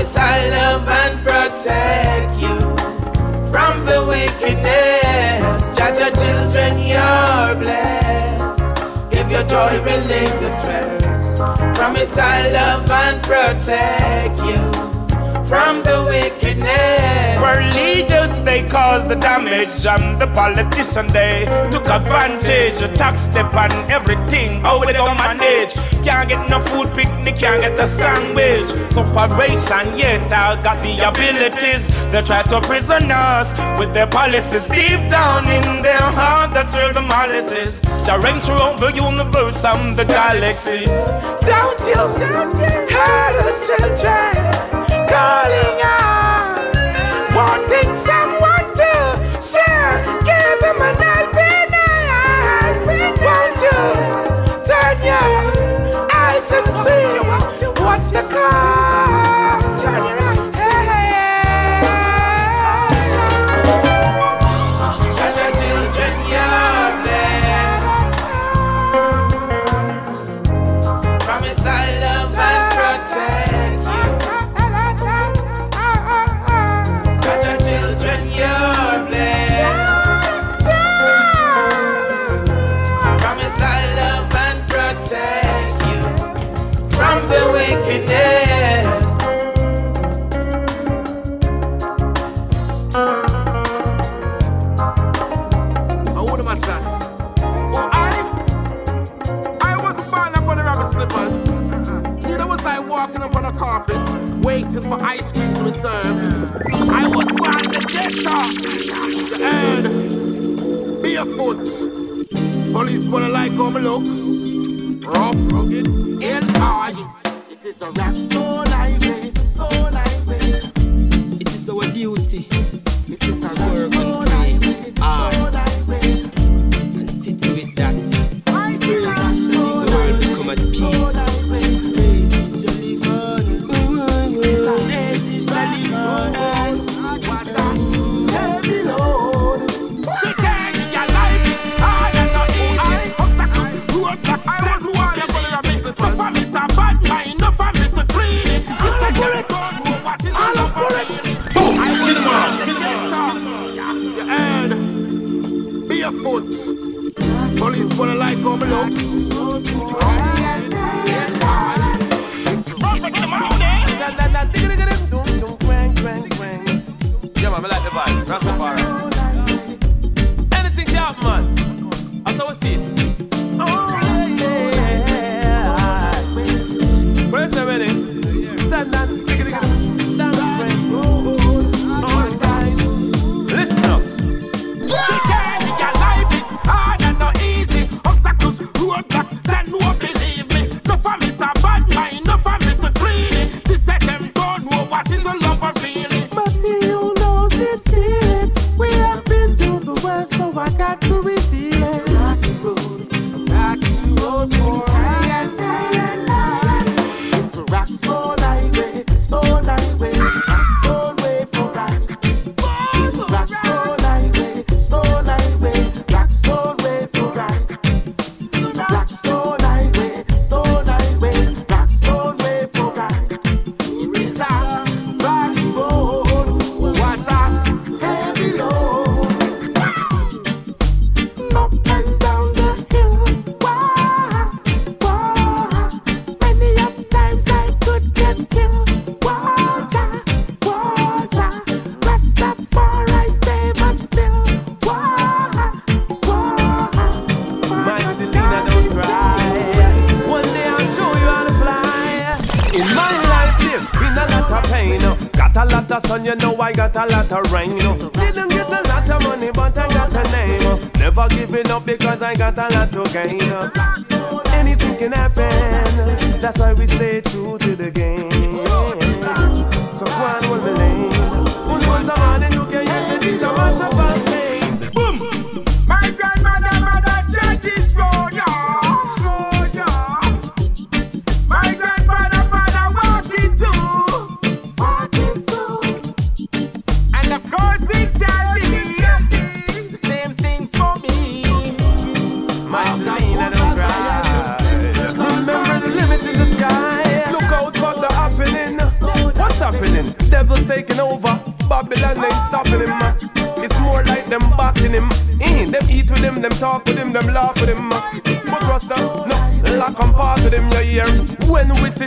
Promise I love and protect you from the wickedness. Cha-cha children, you're blessed. Give your joy, relieve the stress. Promise I love and protect you from the wickedness. Were leaders, they caused the damage, and the politicians, they took advantage. Tax step on everything, how they go manage. Can't get no food picnic, can't get a sandwich. So for race and yet I got the abilities. They try to prison us with their policies deep down in their heart. That's where the malice is. Jarring throughout the universe and the galaxies. Don't you, don't you hear the children calling out, wanting someone to give them an. Won't you turn your eyes and see what's the call? Walking up on a carpet, waiting for ice cream to be served. I was born to get. The end. Barefoot. Police wanna like how me look. Rough, rugged, and hard. It is a rap stone highway, stone highway. It is our duty It is rap work and ah. highway,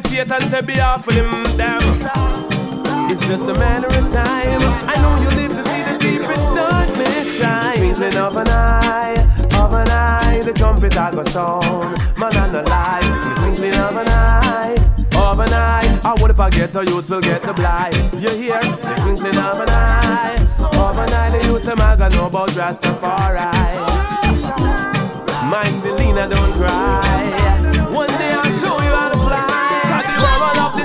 see Satan say be of him, damn. It's just a matter of time. I know you live to see the deepest darkness shine. Twinkling of an eye, of an eye, the trumpet I go sound. Man and the lights, the twinkling of an eye of an eye. I would if I get the youths will get the blind. You hear? The twinkling of an eye. Of an eye, the youths them I got know about Rastafari. My Selena, don't cry.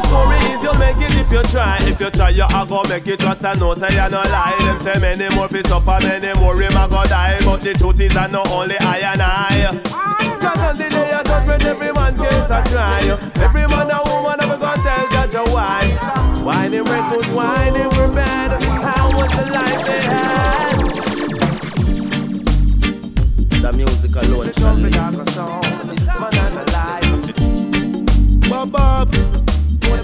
Story is you'll make it if you try. If you try, you are gonna make it. Trust and know, say you're not lie. Them say many more fi suffer, many more him a go die. But the truth is I know only I and I. Cause on the day I touch when every man gets a try. Every man a woman ever gonna tell Judge why. Why they were good, why they were bad. How was the life they had? The music alone. The trumpet a song. Man and a life. Bob Bob.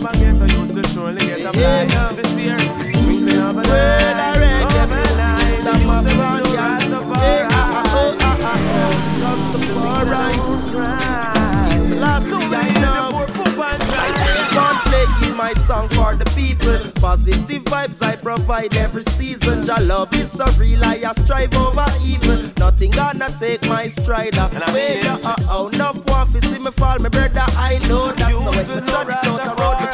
A will surely get a blind. This year, of an eye. Of an eye. The will rise the fire. Rastafari. Ah, ah, oh, ah, Last night now. Can't play in my song for the people. Positive vibes I provide every season. Your love is so real, I strive over evil. Nothing gonna take my stride away. Uh oh, enough one fi see me fall, my brother. I know that. So when me turn it out the road,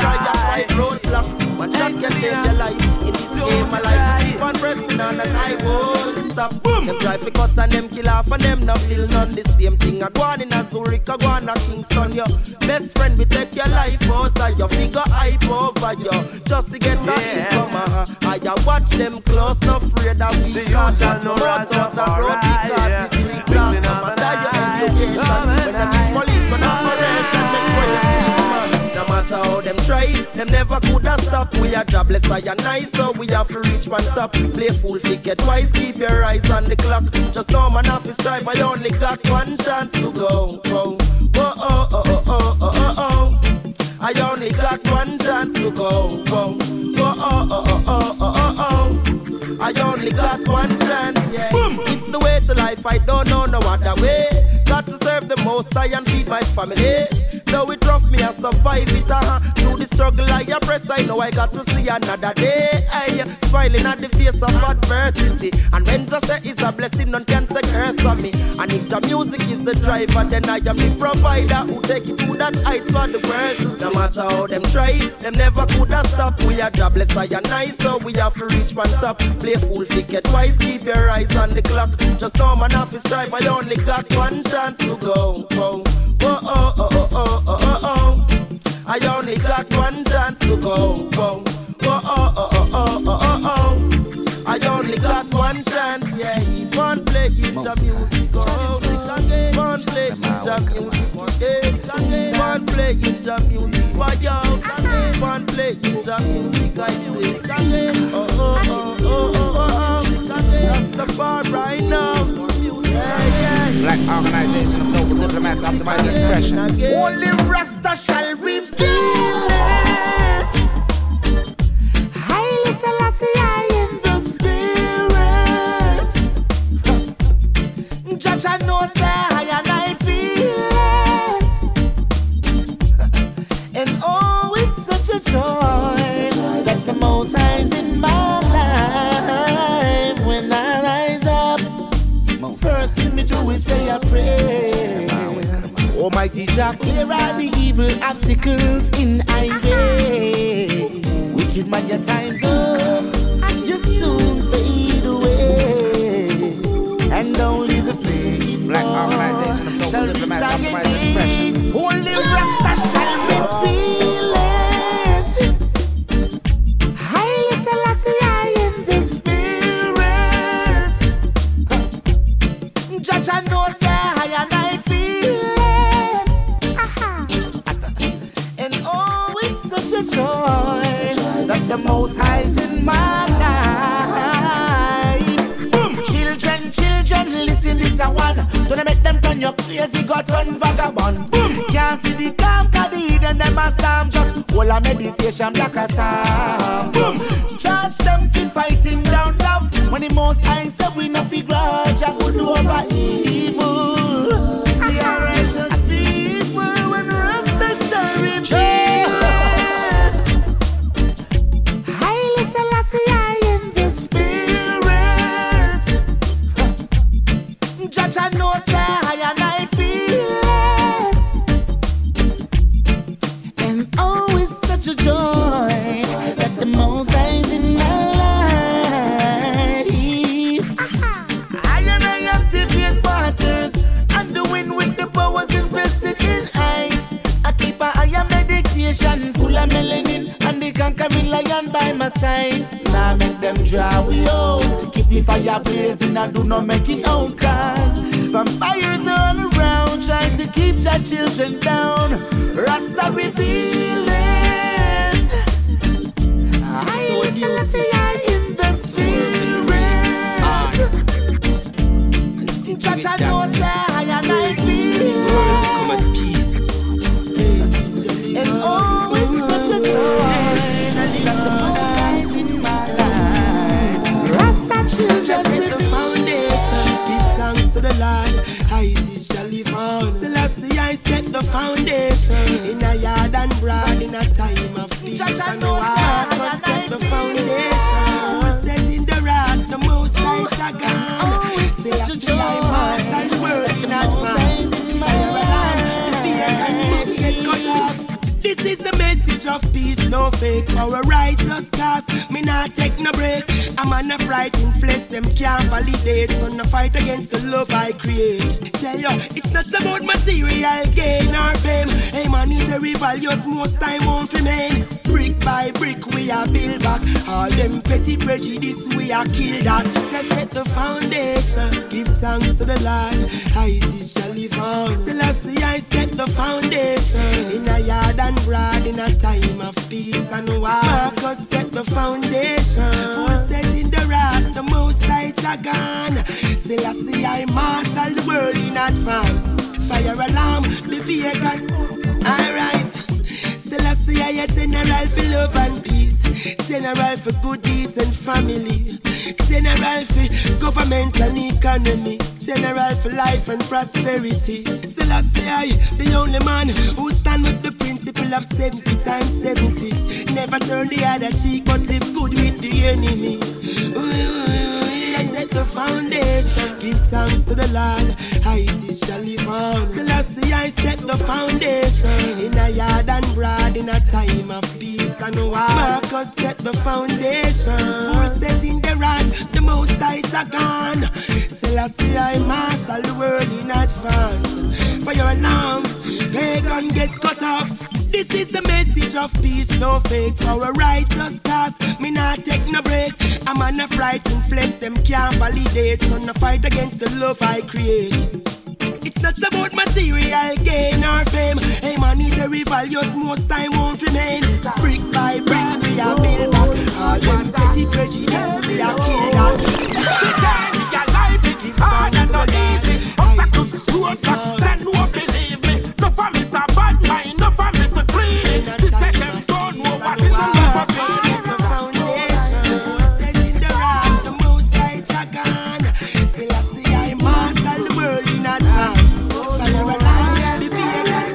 One shot can change your life. In this game, my life keep on pressing on, and I won't stop. Them drive for cut and them kill off, and them not feel none. The same thing I go on in a Zurich, I go on a Kingston. Your best friend we take your life out of your figure hype over you, just to get a yeah. income. Uh, I watch them close, not afraid that we can't shut no out the road because them never could have stopped. We are jobless, I and nice, so we have to reach one top. Play fool, get wise, keep your eyes on the clock. Just know man off his drive, I only got one chance to go. Whoa, whoa, oh, oh, oh, oh, oh, oh, oh. I only got one chance to go. Whoa, whoa, oh, oh, oh, oh, oh, oh, oh. I only got one chance, yeah. It's the way to life, I don't know no other way. Most I and feed my family. Though it rough, me I survive it, uh-huh. Through the struggle I press, I know I got to see another day. Ay, smiling at the face of adversity. And when just say it's a blessing, none can take curse on me. And if the music is the driver, then I am the provider who take it to that height for the world to see. No matter how them try, them never could have stopped. We are jobless, I and nice, so we have to reach one top. Play full, get wise, keep your eyes on the clock. Just know man off his drive, I only got one chance to go. Oh, oh, oh, oh, oh, oh, oh. I only got one chance to go. Oh, oh, oh, oh, oh, oh, oh. I only got one chance, yeah. One play, the music, oh. One play, the music, yeah. One play, the music, for you. One play, the music, I say. Oh, oh, oh, oh, oh, oh, oh. That's the bar right now. Black organization of global diplomats optimize expression. Only Rasta not make it out a time of peace and war. Marcus set the foundation. Forces in the rock, the most lights are gone. Selassie, I marshal the world in advance. Fire alarm, the pagan. Alright. Selassie, I a general for love and peace. General for good deeds and family. General for government and economy. General for life and prosperity. Selassie, I, say I, the only man who stand with the principle of 70 times 70. Never turn the other cheek, but live good with the enemy. I set the foundation. Give thanks to the Lord. I is jolly found. Selassie, I set the foundation. In a yard and broad, in a time of peace and war. Marcus set the foundation. Forces in the right, the most heights are gone. Selassie, I marshal the world in advance. For your alarm, they can get cut off. This is the message of peace, no fake. For a righteous cause, me not take no break. I'm on a frightened flesh, them can't validate. So no fight against the love I create. It's not about material gain or fame. Hey, monetary values most time won't remain. Brick by brick, we are built back. All them petty prejudice, we are killed Obstacles to attack, then no believe me. No for me so bad mind, no for me so clean. She said them don't know what is a love of It's the foundation. Forces in the rock, most lights are gone. Selassie, I marshal the world in advance. Fire alarm, the pagan.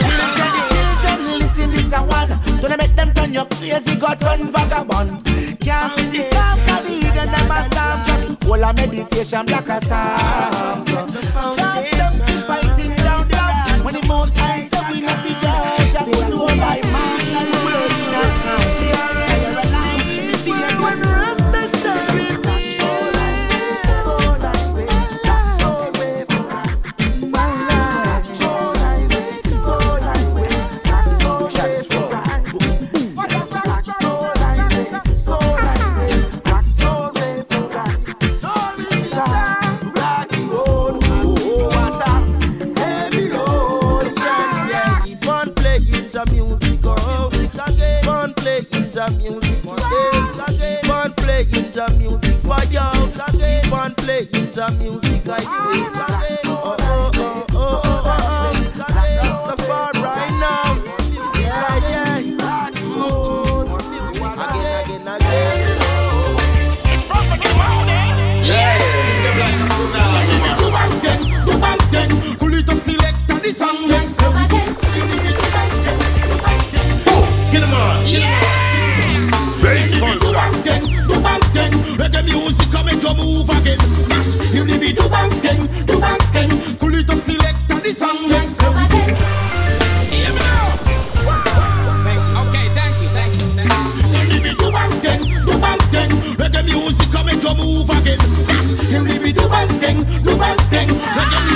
Children, children, listen this one. Don't make them turn you crazy, got run vagabond. Can't see the soul and meditation black as Just them fighting down, down when the most high music like this. The. Yeah, It's. The the. Get. Yeah. Come move again. Dubai sting, thing, sting. Reggae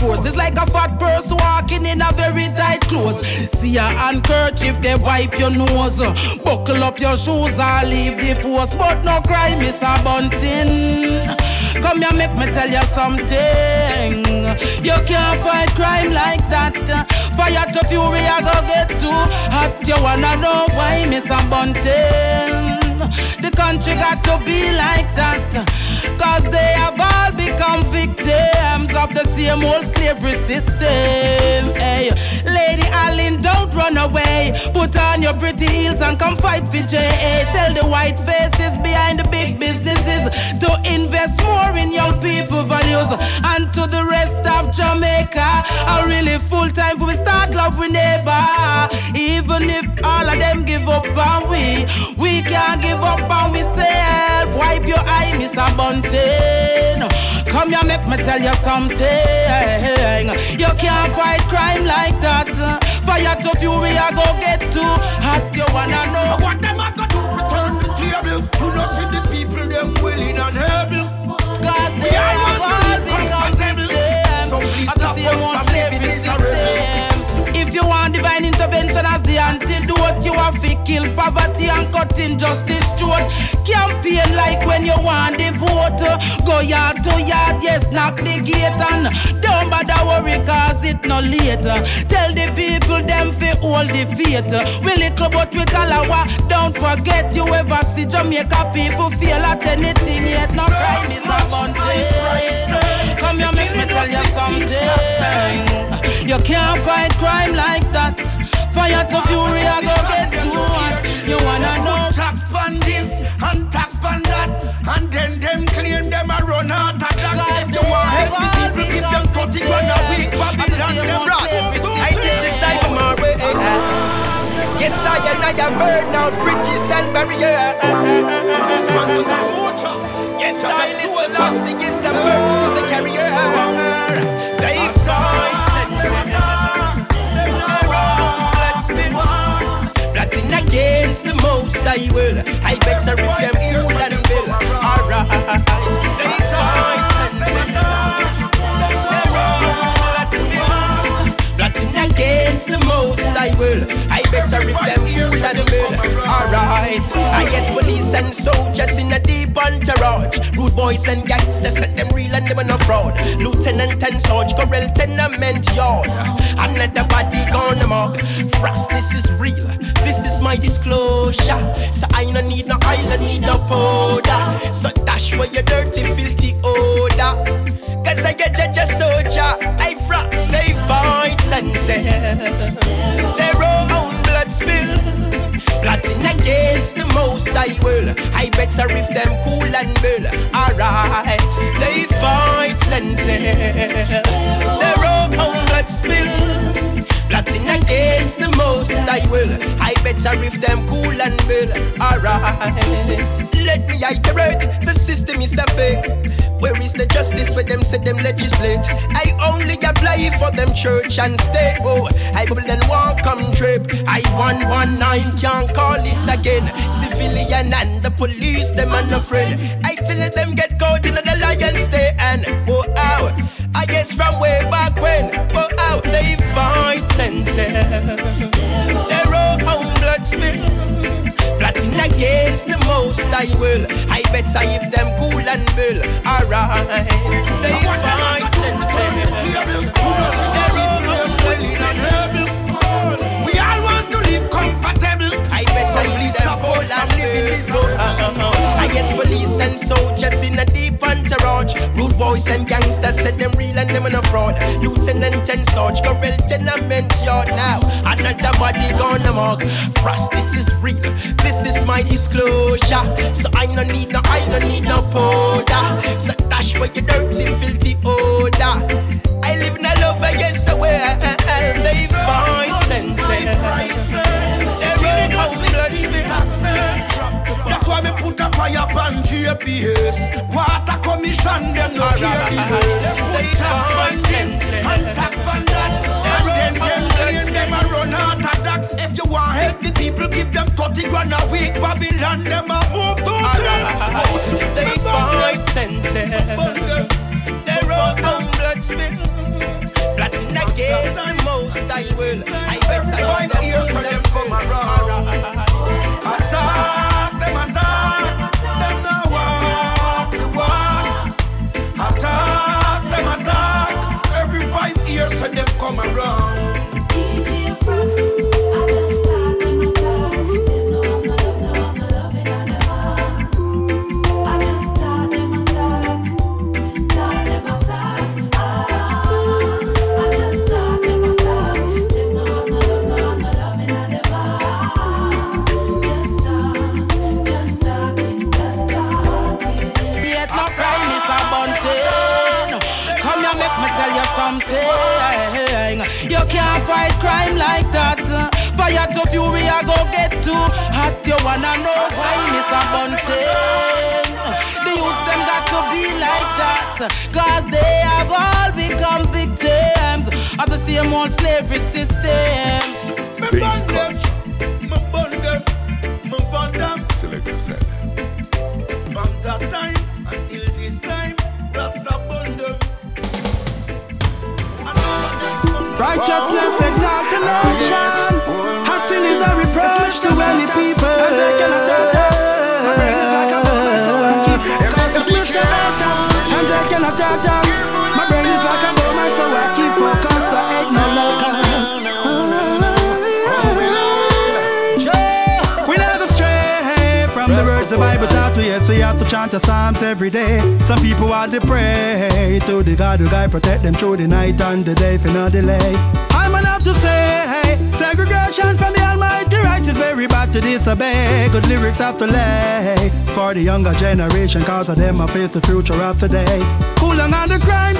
It's like a fat purse walking in a very tight clothes. See a handkerchief, they wipe your nose. Buckle up your shoes, I leave the post. But no cry, Mister Bunting. Come here, make me tell you something. You can't fight crime like that. Fire to fury, I go get too hot. You wanna know why, Mister Bunting? The country got to be like that. Cause they have all become victims of the same old slavery system. Hey, Lady Allen, don't run away. Put on your pretty heels and come fight for JA. Tell the white faces behind the big businesses to invest more in young people values. And to the rest of Jamaica, I really full time we start love with neighbor. Even if all of them give up on we, we can't give up on we self. Wipe your eye, miss a Abunting. Come here, make me tell you something. You can't fight crime like that. Fire to fury, I go get to. Hot, you wanna know what them I go do turn the table? You know, see the kill poverty and cut injustice short. Campaign like when you want the vote. Go yard to yard, yes, knock the gate and don't bother worry cause it no later. Tell the people them fi hold the faith. We little but with alawa, don't forget you ever see Jamaica people feel at anything yet. No crime is a bounty. Eh. Come here, make me tell you something. You can't fight crime like that. Fire to fury, I go get give them cutting run a Babylon them rat. I this is I am way. Eh, eh. Yes, I and I am burn out bridges and barriers. This is fun to the water. Yes, I listen to sing is the first is the carrier. They fight. Plotting against the most I will. I better if them fool and bill. Alright, I will. I better if them fool and bill. Alright, I guess police and soldiers in a deep entourage. Rude boys and gangsters set them real and them no fraud. Lieutenant and Sarge, Corel tenement yard. Another body gone amok. Frost, this is real. This is my disclosure. So I no need no no need no powder. So dash where your dirty, filthy odor. Cause I get judge a soldier. I frost, they fight sunset. Their own blood spill. Plotting against the most I will. I better if them cool and bill. Alright, they fight sense. Their own blood spill. Plotting against the most I will. I better if them cool and bill. Alright, let me iterate. The system is a fake. Where is the justice where them say them legislate? I only apply for them church and state. Oh, I bubble then walk come trip. I one one nine can't call it again. Civilian and the police, them friend. I tell them get caught in the lion's and oh ow. I guess from way back when, oh ow, they fight sense. Their own blood spill. Plotting against the most I will. I better if them cool and bill. Alright, they fight sense. Their own blood spill. We all want to live comfortable. I better if them cool and bill. Guess police and soldiers in a deep entourage. Rude boys and gangsters said them real and them in a fraud. Lieutenant and Sarge, Corel tenement yard now. Another body gone amok. Frost, this is real. This is my disclosure. So I no need no, I no need no powder. So dash where you dirty, filthy odor. I live in a love, I guess, where they find sense. Fire upon GPS. Water commission, them no care the rest. They tap on this and tap on that. And then them them a run out of tax. If you want help the people, give them 30 grand a week. Babylon, them a move to trend. They find sense. Their own blood spill. Plotting against the most I will. I bet I ears so them come around. Protect them through the night and the day for no delay. I'm enough to say, segregation from the Almighty rights is very bad to disobey. Good lyrics have to lay for the younger generation, cause of them I face the future of today. Cool on the crime,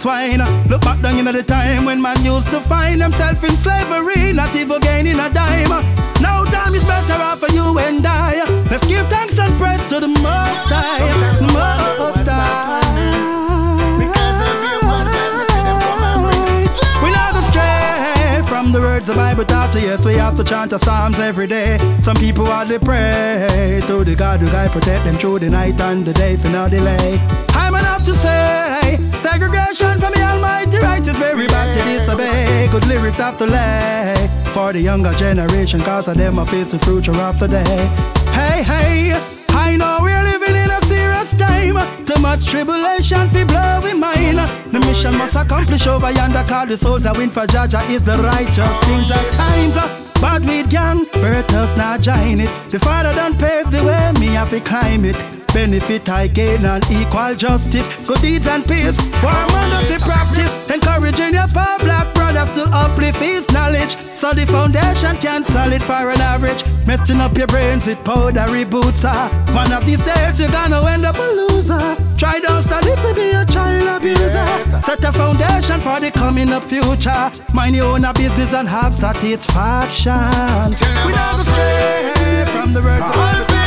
swine. Look back down into the time when man used to find himself in slavery, not even gaining a dime. Now time is better off for you and I. Let's give thanks and praise to the Most High, Most High. The words of the Bible taught us. Yes, we have to chant the Psalms every day. Some people hardly pray to the God who guide protect them through the night and the day for no delay. I'm enough to say, segregation from the Almighty right is very bad to disobey. Good lyrics have to lay for the younger generation, cause of them face the future of today. Hey, hey, I know we're living in a serious time. Too much tribulation fi blow in mind. The mission must accomplish over yonder. Call the souls that win for Jaja is the righteous things at times. Bad weed gang, hurt us not join it. The father done pave the way, me have to climb it. Benefit I gain and equal justice, good deeds and peace. War manners in practice, encouraging your poor black brothers to uplift his knowledge, so the foundation can solid for an average. Messing up your brains with powdery boots. ah. One of these days you're gonna end up a loser. Try don't study to be a child abuser. Set a foundation for the coming up future. Mind your own business and have satisfaction. We never stray from the words of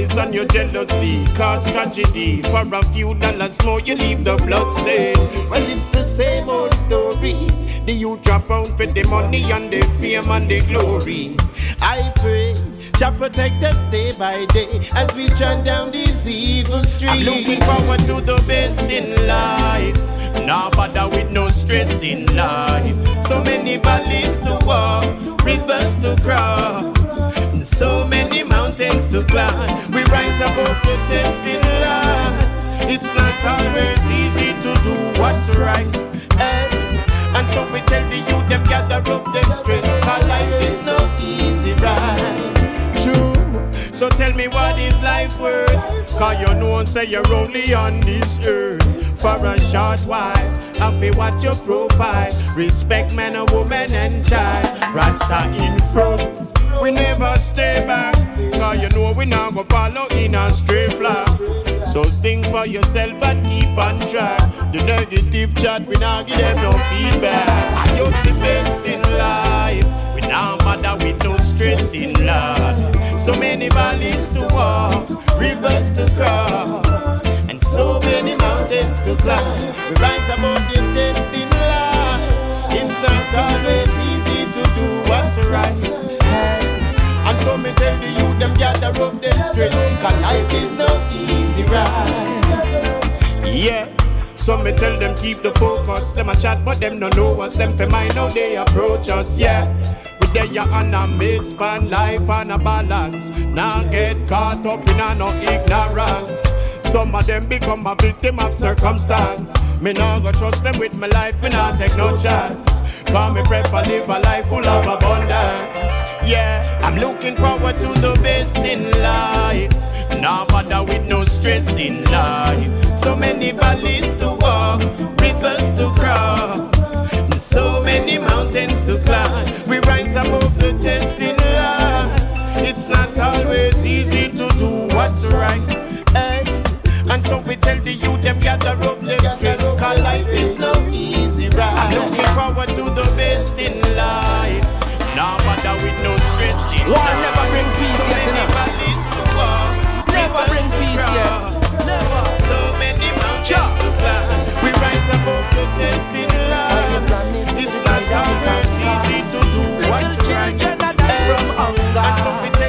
malice and your jealousy cause tragedy. For a few dollars more, you leave the blood stain. Well, it's the same old story. The youth drop out for the money and the fame and the glory. I pray Jah protect us day by day as we turn down these evil streets. I'm looking forward to the best in life. Now bother with no stress in life. So many valleys to walk, rivers to cross, so many mountains to climb. We rise above the test in life. It's not always easy to do what's right. Hey. And so we tell the youth them gather up them strength. Cause life is no easy ride. True. So tell me what is life worth? Cause you know and say you're only on this earth for a short while. And for what your profile. Respect man and woman and child. Rasta in front. We never stay back. Cause you know we now go follow in a straight flag. So think for yourself and keep on track. The negative chat, we now give them no feedback. I just the best in life. We now bother with no stress in life. So many valleys to walk, rivers to cross, and so many mountains to climb. We rise above the test in life. It's not always easy to do what's right. And so me tell the youth them gather up them straight Cause life is no easy ride. Yeah. So me tell them keep the focus. Them a chat but them no know us. Them fi mind how they approach us Yeah. We there on a mid-span life and a balance. Now get caught up in a no ignorance. Some of them become a victim of circumstance. Me nah go trust them with my life, me nah take no chance Cause me prefer live a life full of abundance. Yeah, I'm looking forward to the best in life. Now bother with no stress in life. So many valleys to walk, rivers to cross, and so many mountains to climb. We rise above the test in life. It's not always easy to do what's right. Hey. And so we tell the youth them gather up their strength Cause life is no easy ride. I'm looking forward to the best in life. Now bother with no stress One never bring peace yet enough Never bring peace yet. Never. So many mountains to climb. We rise above the test in life. It's not always easy to do. What's right? from hunger. And so we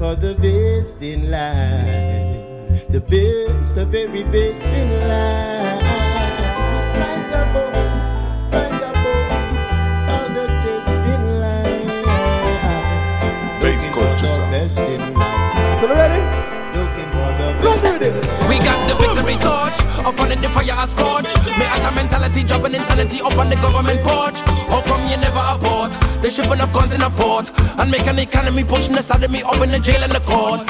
for the best in life. The best, the very best in life. Rise above, oh, rise above oh, all the test in life. Bass culture the sound. best in life. So you ready? Looking for the best in life. We got the victory torch Up on the fire a scorch. Me at a mentality dropping insanity up on the government porch. How come you never abort? They shipping up guns in a port. And make an economy pushing the side of me up in the jail and the court.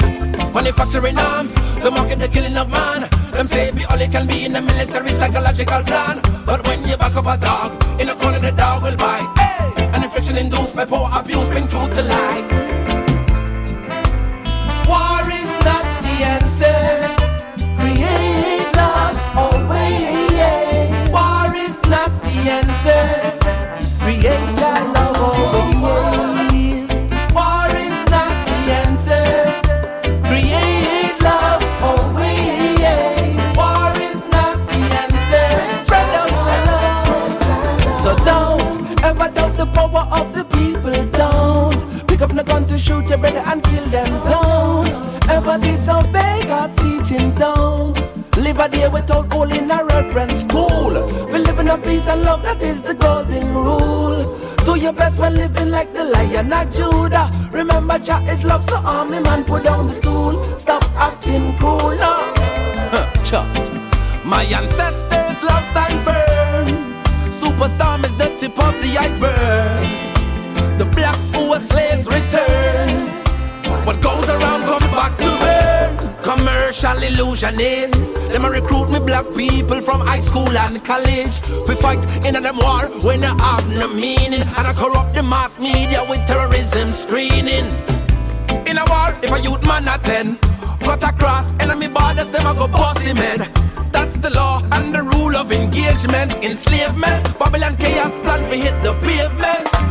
Manufacturing arms, the market the killing of man. Them say be all it can be in the military psychological plan. But when you back up a dog, in a corner the dog will bite. Hey! An infection induced by poor abuse, been them. Don't ever disobey God's teaching. Don't live a day without calling a reference. Cool. We live in a peace and love. That is the golden rule. Do your best when living like the lion of Judah. Remember, Jah is love, so army man put down the tool. Stop acting cruel. Huh, My ancestors' love stand firm. Superstorm is the tip of the iceberg. The blacks who were slaves return. What goes around comes back to burn. Commercial illusionists. Them a recruit me black people from high school and college. We fight in a them war when they have no meaning. And I corrupt the mass media with terrorism screening. In a war, if a youth man a ten, cut across enemy borders, them a go him head. That's the law and the rule of engagement. Enslavement, Babylon chaos plan for hit the pavement.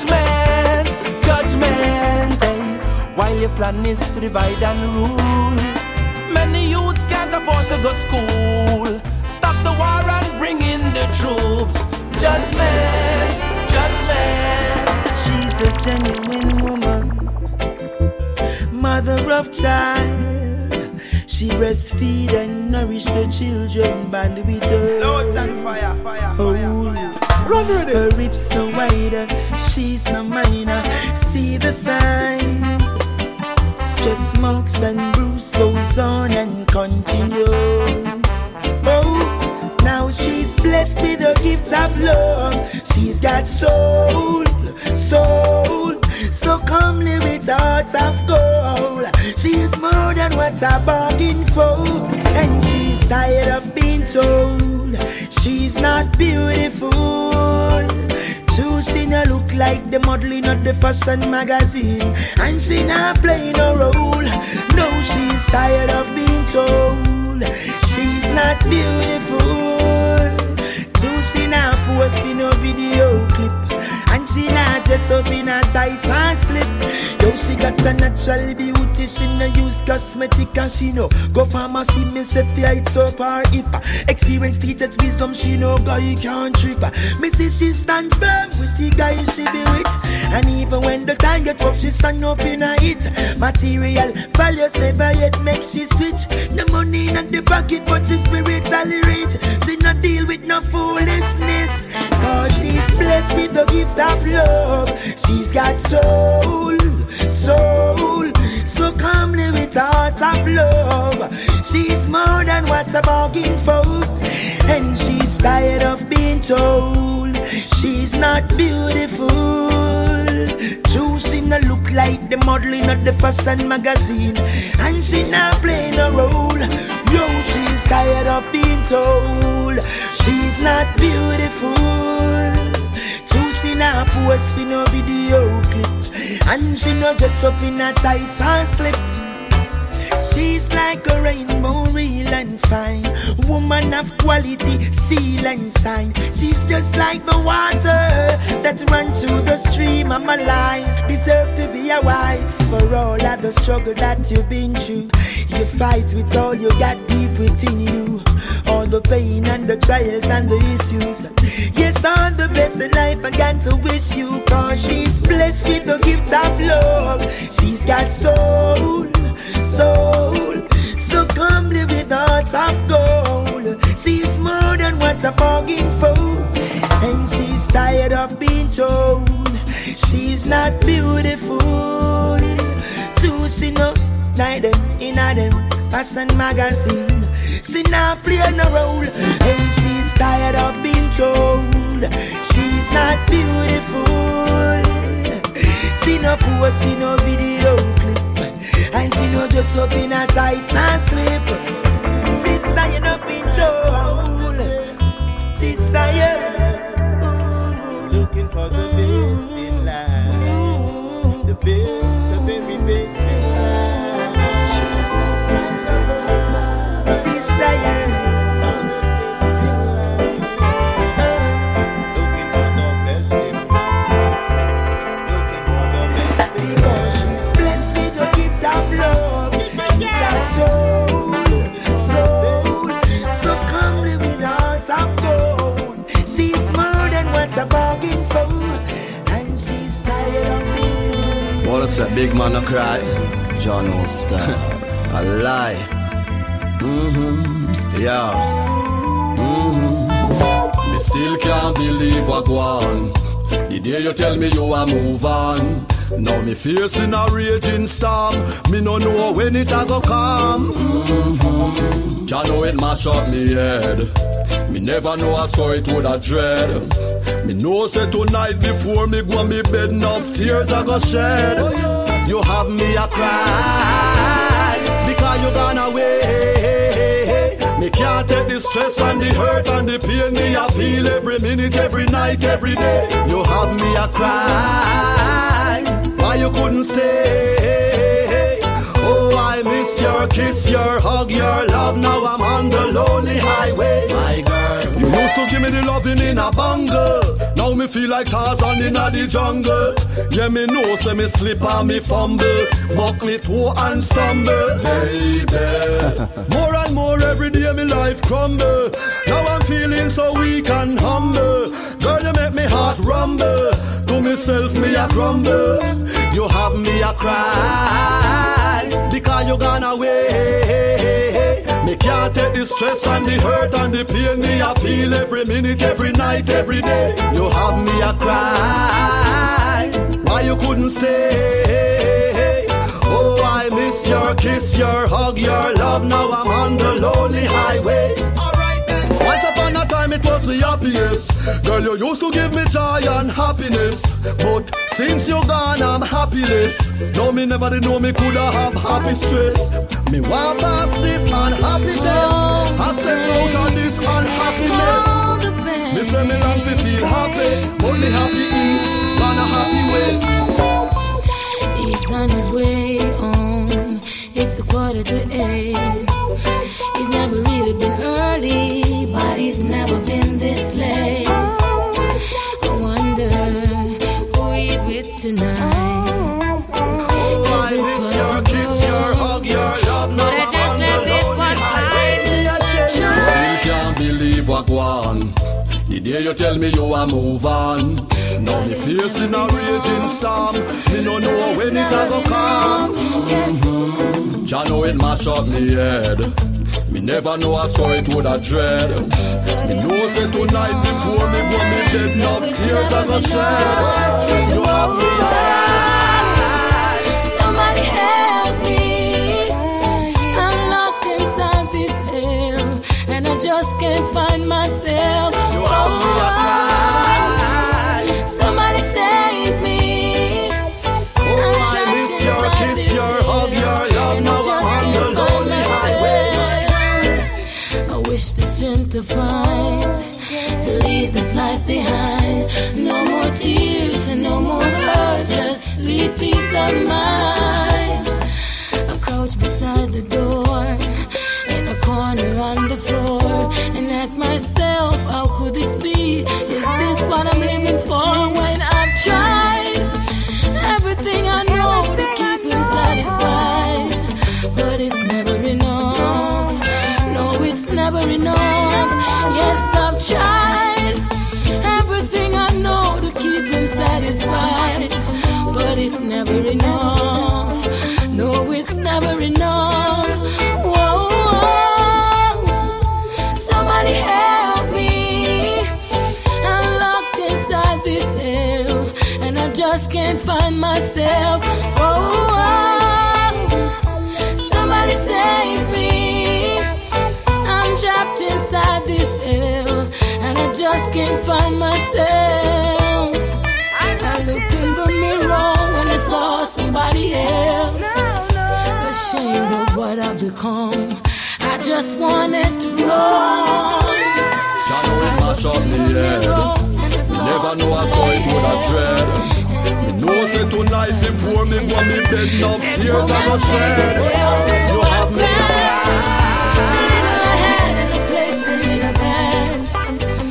Judgment, judgment. Hey. While your plan is to divide and rule. Many youths can't afford to go to school. Stop the war and bring in the troops. Judgment, judgment. She's a genuine woman, mother of child. She breastfeed and nourish the children, band with her. Loads and fire, fire, Oh, fire, fire. Run with it. her ribs so wide, she's no minor. See the signs. Stress marks and bruise goes on and continue. Oh, now she's blessed with the gift of love. She's got soul, soul. So comely with heart of gold. She's more than what I bargained for. And she's tired of being told she's not beautiful. She no look like the modeling of the fashion magazine. And she not playing a role. No, she's tired of being told she's not beautiful. True, she not post for no video clip. And she not dress up in a tight and slip. Yo, she got a natural beauty, she no use cosmetic and she no go pharmacy, me say fight up her hip. Experience teaches wisdom, she no guy can't trip. Me see she stand firm with the guy she be with. And even when the time get rough, she stand up in a hit. Material values never yet make she switch. The money in the pocket, but she spiritually rich. She not deal with no foolishness. Cause she's blessed with the gift of love. She's got soul, soul. So comely with hearts of love. She's more than what a bargain for. And she's tired of being told she's not beautiful. She no look like the modeling of the fashion magazine. And she not playing a role. Yo, she's tired of being told she's not beautiful. True, she not post for no video clip. And she no dress up in a tights and slip. She's like a rainbow, real and fine. Woman of quality, seal and sign. She's just like the water that runs through the stream of my life. Deserve to be a wife for all of the struggle that you've been through. You fight with all you got deep within you. All the pain and the trials and the issues. Yes, all the best in life I got to wish you. Cause she's blessed with the gift of love. She's got soul soul. So comely with heart of gold. She's more than what I'm bargain for. And she's tired of being told she's not beautiful. No like them in a them fashion magazine. She not playing no role. And she's tired of being told she's not beautiful. She no post, she no video clip. And she no just up in a tights and slip. Sister, you not being told. Sister, you looking for the best in life. The best, a bargain for. And she's tired of being told. What's that big man a cry? John Star. a lie. Mm-hmm. Yeah. Mm-hmm. Me still can't believe what go on. The day you tell me you are move on. Now me facing a raging storm. Me no know when it a go come. Mm-hmm. Jah know it mash up me head. Me never know I saw it with a dread. Me know say tonight before me go on me bed enough tears I go shed. You have me a cry because you gone away. Me can't take the stress and the hurt and the pain me I feel every minute, every night, every day. You have me a cry. Why you couldn't stay? Oh, I miss your kiss, your hug, your love. Now I'm on the lonely highway. My girl, you used to give me the loving in a bungle. Now me feel like Tarzan in the jungle. Yeah, me know, say me slip and me fumble, buck me toe and stumble. Baby, more and more every day me life crumble. Now I'm feeling so weak and humble. Girl, you make me heart rumble. To myself me a crumble. You have me a cry because you gone away. Me can't take the stress and the hurt and the pain me I feel every minute, every night, every day. You have me a cry. Why you couldn't stay? Oh, I miss your kiss, your hug, your love. Now I'm on the lonely highway. Once upon a time it was the happiest. Girl, you used to give me joy and happiness. But since you're gone, I'm happiless. No, me never did know me coulda have happy stress. Me want past this unhappy test. I step out of this unhappiness. Me say me long to feel happy, only happy east, gone a happy west. He's on his way home. It's a quarter to eight. He's never really been early, he's never been this late. I wonder who he's with tonight. I miss your kiss, your hug, your love. I just let this one slide. Still can't believe what go on. The day you tell me you a move on. Now me facing a raging storm. Me no know when it a go come. Jah know it mash up me head. Me never know I saw it would a dread. Me know say tonight before me go me bed, enough tears I go shed. You have me a Somebody help me. I'm locked inside this hell, and I just can't find myself. You have me a Oh, Somebody save No more tears and no more hurt, just sweet peace of mind. It's never enough. Whoa, somebody help me. I'm locked inside this hell, and I just can't find myself. Oh, somebody save me. I'm trapped inside this hell, and I just can't find myself. I've I just wanted to run. Jah know it mash up me head. Never know I saw it would a dread. Me know say tonight before me go me bed, tears I go shed. You have me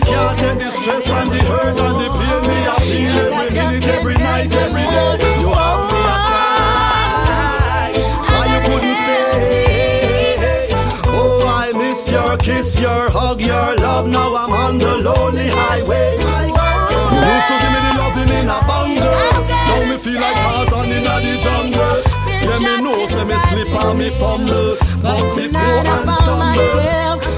Can't take the stress and the hurt and the pain me I feel every minute, every night, every day. Kiss, your hug, your love. Now I'm on the lonely highway. You used to give me the loving in a bungle. Now me feel like Tarzan in the jungle. Yeah, me know, say me slip and me fumble, but me go and stumble.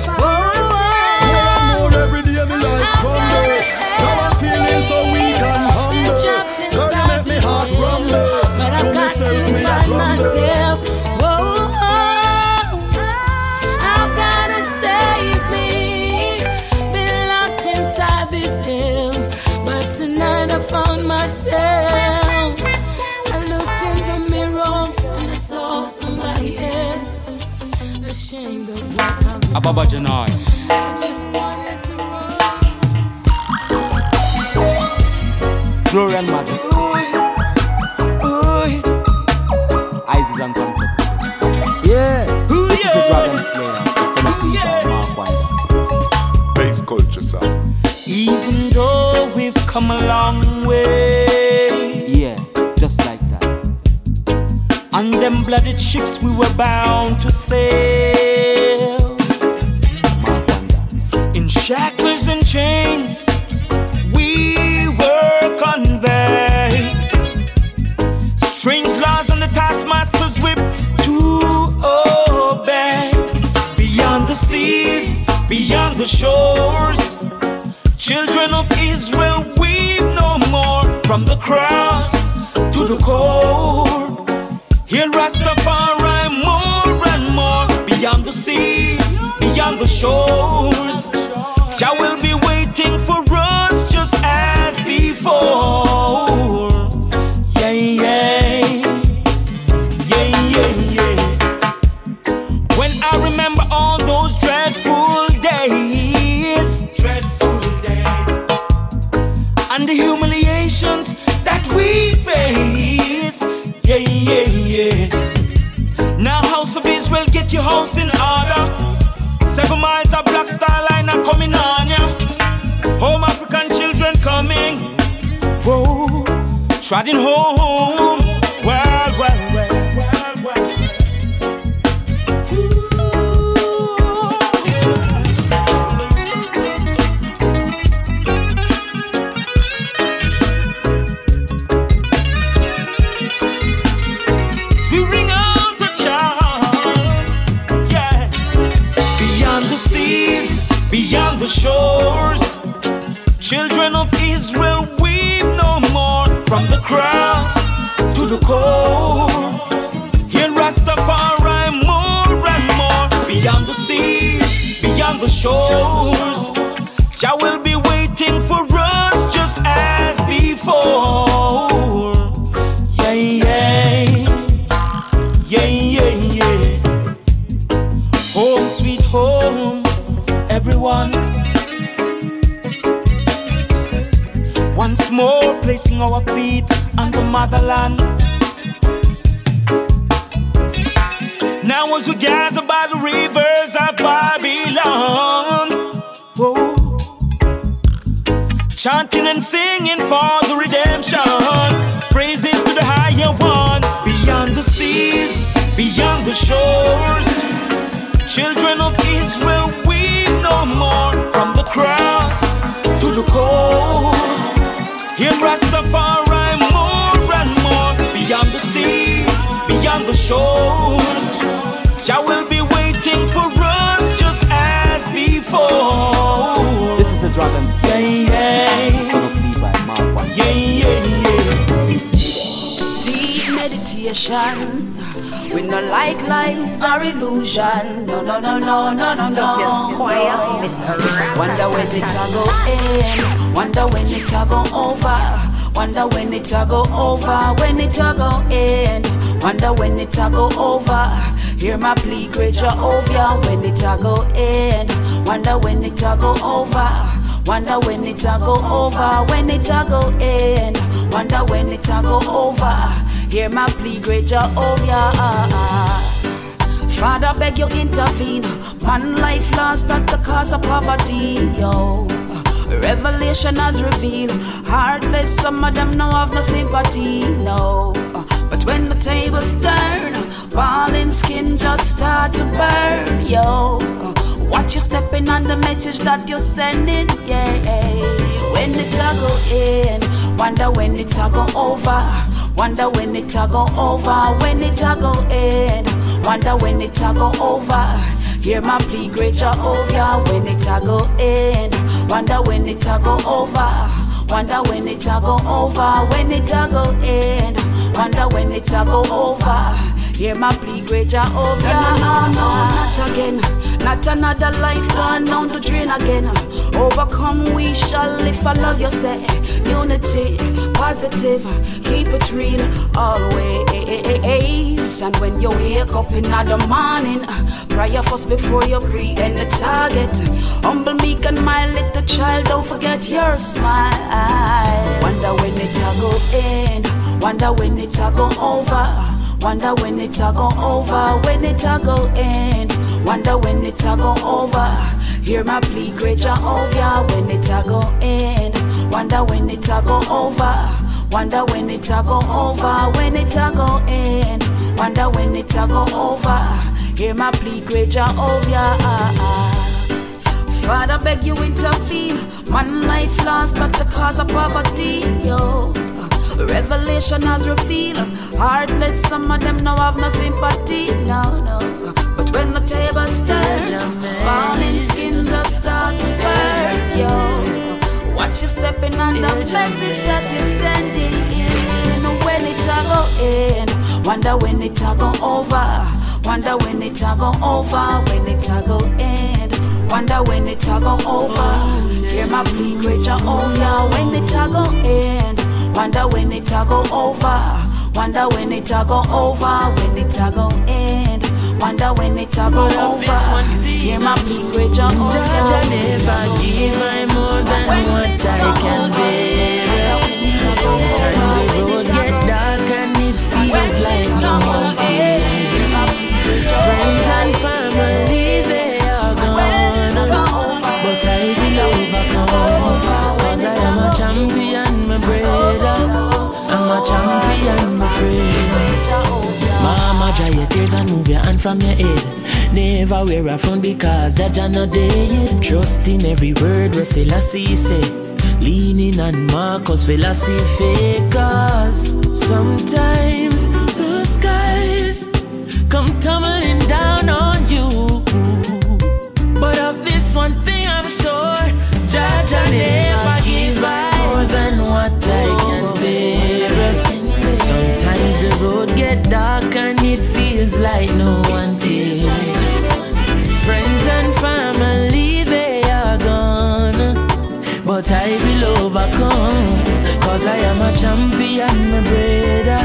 Ababa Janai. I just wanted to run. Glory and majesty. Eyes is uncontrollable. Yeah, Ooh, this yeah. is a Dragon Slayer. The son of yeah. Mark Wonder. Bass culture sound. Even though we've come a long way. Yeah, just like that. On them blooded ships we were bound to sail. Shackles and chains we were conveyed. Strange laws on the taskmaster's whip to obey. Beyond the seas, beyond the shores. Children of Israel, weep no more from the cross to the core. He'll Rastafari more and more beyond the seas, beyond the shores. Jah trotting home. Cross to the core. Here Rastafari more and more beyond the seas, beyond the shores. Jah will be waiting for us just as before. Yeah, yeah, yeah, yeah, yeah. Home, sweet home everyone. Once more, placing our feet on the motherland. Now, as we gather by the rivers of Babylon, whoa, chanting and singing for the redemption, praises to the higher one, beyond the seas, beyond the shores. Children of Israel, weep no more from the cross to the core. Here Rastafari more beyond the shores. Jah will be waiting for us just as before. This is the Dragon Slayer. Yeah, yeah. Son of Levi, Mark Wonder. Yeah, yeah, yeah. Deep meditation. We no like lies or illusion. No, no, no, no, no, no, no. Wonder when it a go end. Wonder when it a go over. Wonder when it a go over. When it a go end. Wonder when it a go over. Hear my plea, great Jehovah. When it a go end. Wonder when it a go over. Wonder when it a go over. When it a go end. Wonder when it a go over. Hear my plea, great Jehovah. Father, beg you intervene. Man, life lost at the cause of poverty, yo. Revelation has revealed heartless, some of them no have no sympathy, no. But when the tables turn, falling skin just start to burn, yo. Watch you stepping on the message that you're sending, yeah. When it all go in, wonder when it all go over. Wonder when it all go over, when it all go in. Wonder when it all go over. Hear my plea, great Jehovah, when it all go in. Wonder when it all go over. Wonder when it all go over, when it all go in. Wonder when it a go over. Hear my plea, great Jehovah. No, no, no, no, not again. Not another life gone down the drain again. Overcome, we shall if I love you, say unity, positive, keep it real always. And when you wake up in the morning, prayer first before you pray and the target. Humble, meek, and my little child, don't forget your smile. Wonder when it a go end, wonder when it a go over. Wonder when it a go over, when it a go end. Wonder when it a go over. Hear my plea, great Jehovah, when it a go end. Wonder when it a go over. Wonder when it a go over, when it a go end. Wonder when it a go over. Hear my plea, great Jehovah. Father, beg you intervene. Man life lost, not the cause of poverty, yo. Revelation has revealed. Heartless, some of them now have no sympathy, no, no. But when the tables turn Falling skin just start to burn, yo. Watch you stepping on the message that you're sending in. When it a go in Wonder when it a go over. Wonder when it a go over When it a go end Wonder when it a go over. Hear my plea, great Jehovah. When it a go end Wonder when it a go over. Wonder when it a go over. When it a go end. Wonder when it a go over. Hear my Jehovah. Jah Jah never give I more than what I can bear. Sometimes the road get dark and it feels like no one Friends and family Mama, dry your tears and move your hand from your head. Never wear a frown because that you're not dead. Trust in every word where Selassie say. Leaning on Marcus philosophy Cause sometimes the skies come tumbling down on you. But of this one thing I'm sure, Judge, I never give more than what I can bear. Sometimes the road get dark feels like no one cares. Friends and family they are gone, but I will overcome. Cause I am a champion, my brother.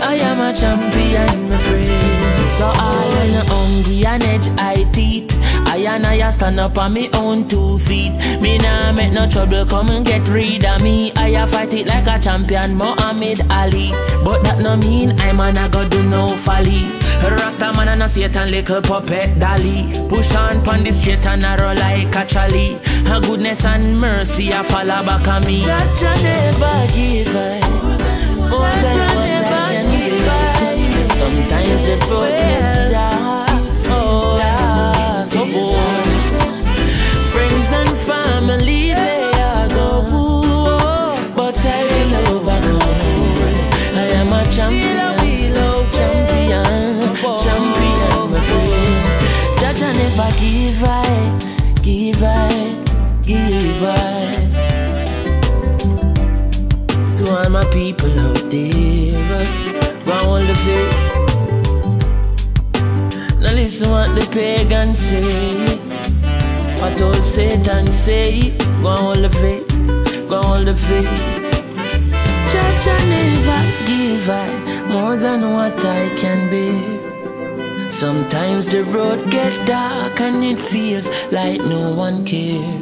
I am a champion, my friend. So I'm hungry and edge I teeth. I and I stand up on me own two feet. Me nah make no trouble, come and get rid of me. I fight it like a champion, Muhammad Ali. But that no mean I'm a go do no folly. Rasta man and a Satan little puppet dolly. Push on pon the straight and narrow like a chally. Her goodness and mercy a follow back on me. Jah Jah never give I more than what I can give I. Sometimes the road get dark. Oh, yeah, come people out there. Go hold the faith. Now listen what the pagan say. What old Satan say. Go hold the faith. Go hold the faith. Church I never give I more than what I can be. Sometimes the road get dark and it feels like no one cares.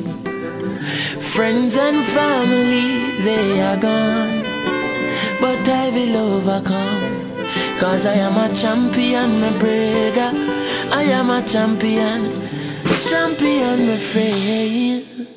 Friends and family, they are gone. But I will overcome. Cause I am a champion, my brother. I am a champion. Champion, my friend.